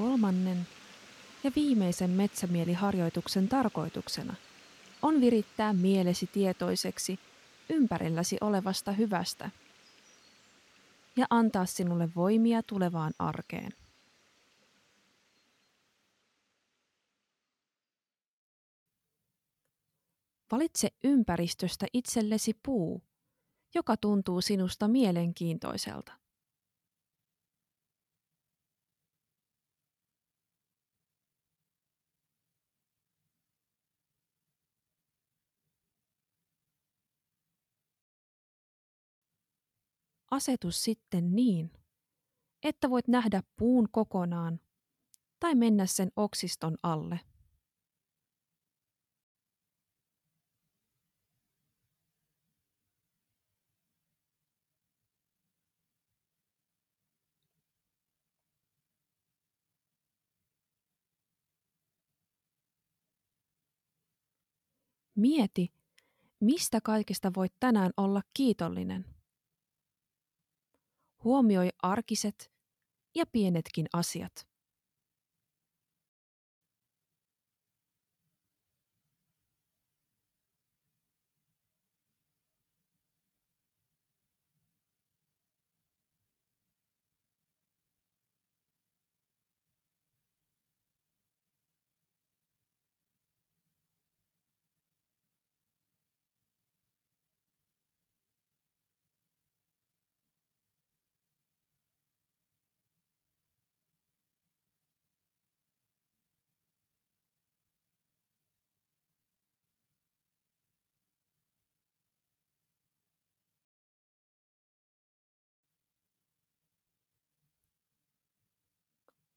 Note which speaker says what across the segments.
Speaker 1: Kolmannen ja viimeisen metsämieliharjoituksen tarkoituksena on virittää mielesi tietoiseksi ympärilläsi olevasta hyvästä ja antaa sinulle voimia tulevaan arkeen. Valitse ympäristöstä itsellesi puu, joka tuntuu sinusta mielenkiintoiselta. Asetu sitten niin, että voit nähdä puun kokonaan tai mennä sen oksiston alle. Mieti, mistä kaikesta voit tänään olla kiitollinen. Huomioi arkiset ja pienetkin asiat.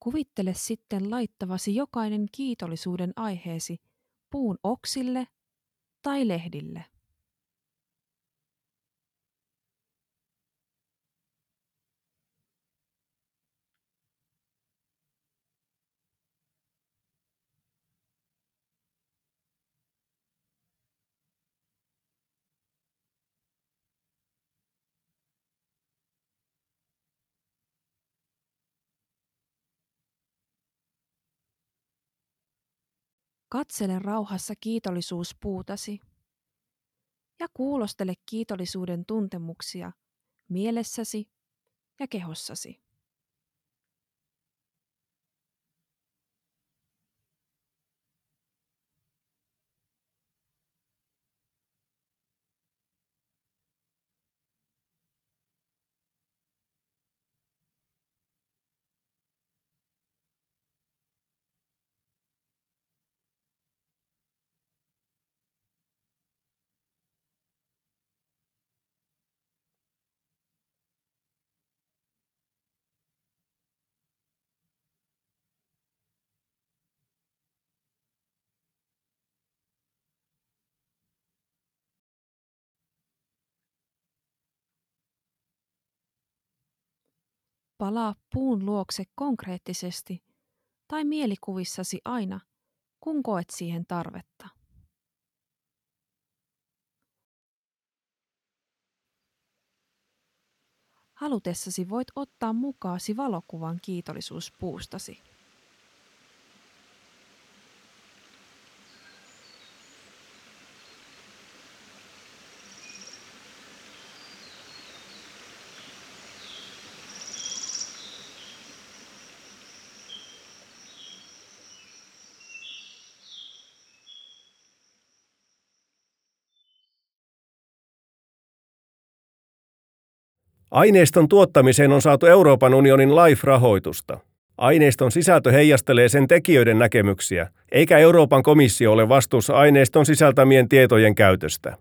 Speaker 1: Kuvittele sitten laittavasi jokainen kiitollisuuden aiheesi puun oksille tai lehdille. Katsele rauhassa kiitollisuuspuutasi ja kuulostele kiitollisuuden tuntemuksia mielessäsi ja kehossasi. Palaa puun luokse konkreettisesti tai mielikuvissasi aina, kun koet siihen tarvetta. Halutessasi voit ottaa mukaasi valokuvan kiitollisuuspuustasi.
Speaker 2: Aineiston tuottamiseen on saatu Euroopan unionin LIFE-rahoitusta. Aineiston sisältö heijastelee sen tekijöiden näkemyksiä, eikä Euroopan komissio ole vastuussa aineiston sisältämien tietojen käytöstä.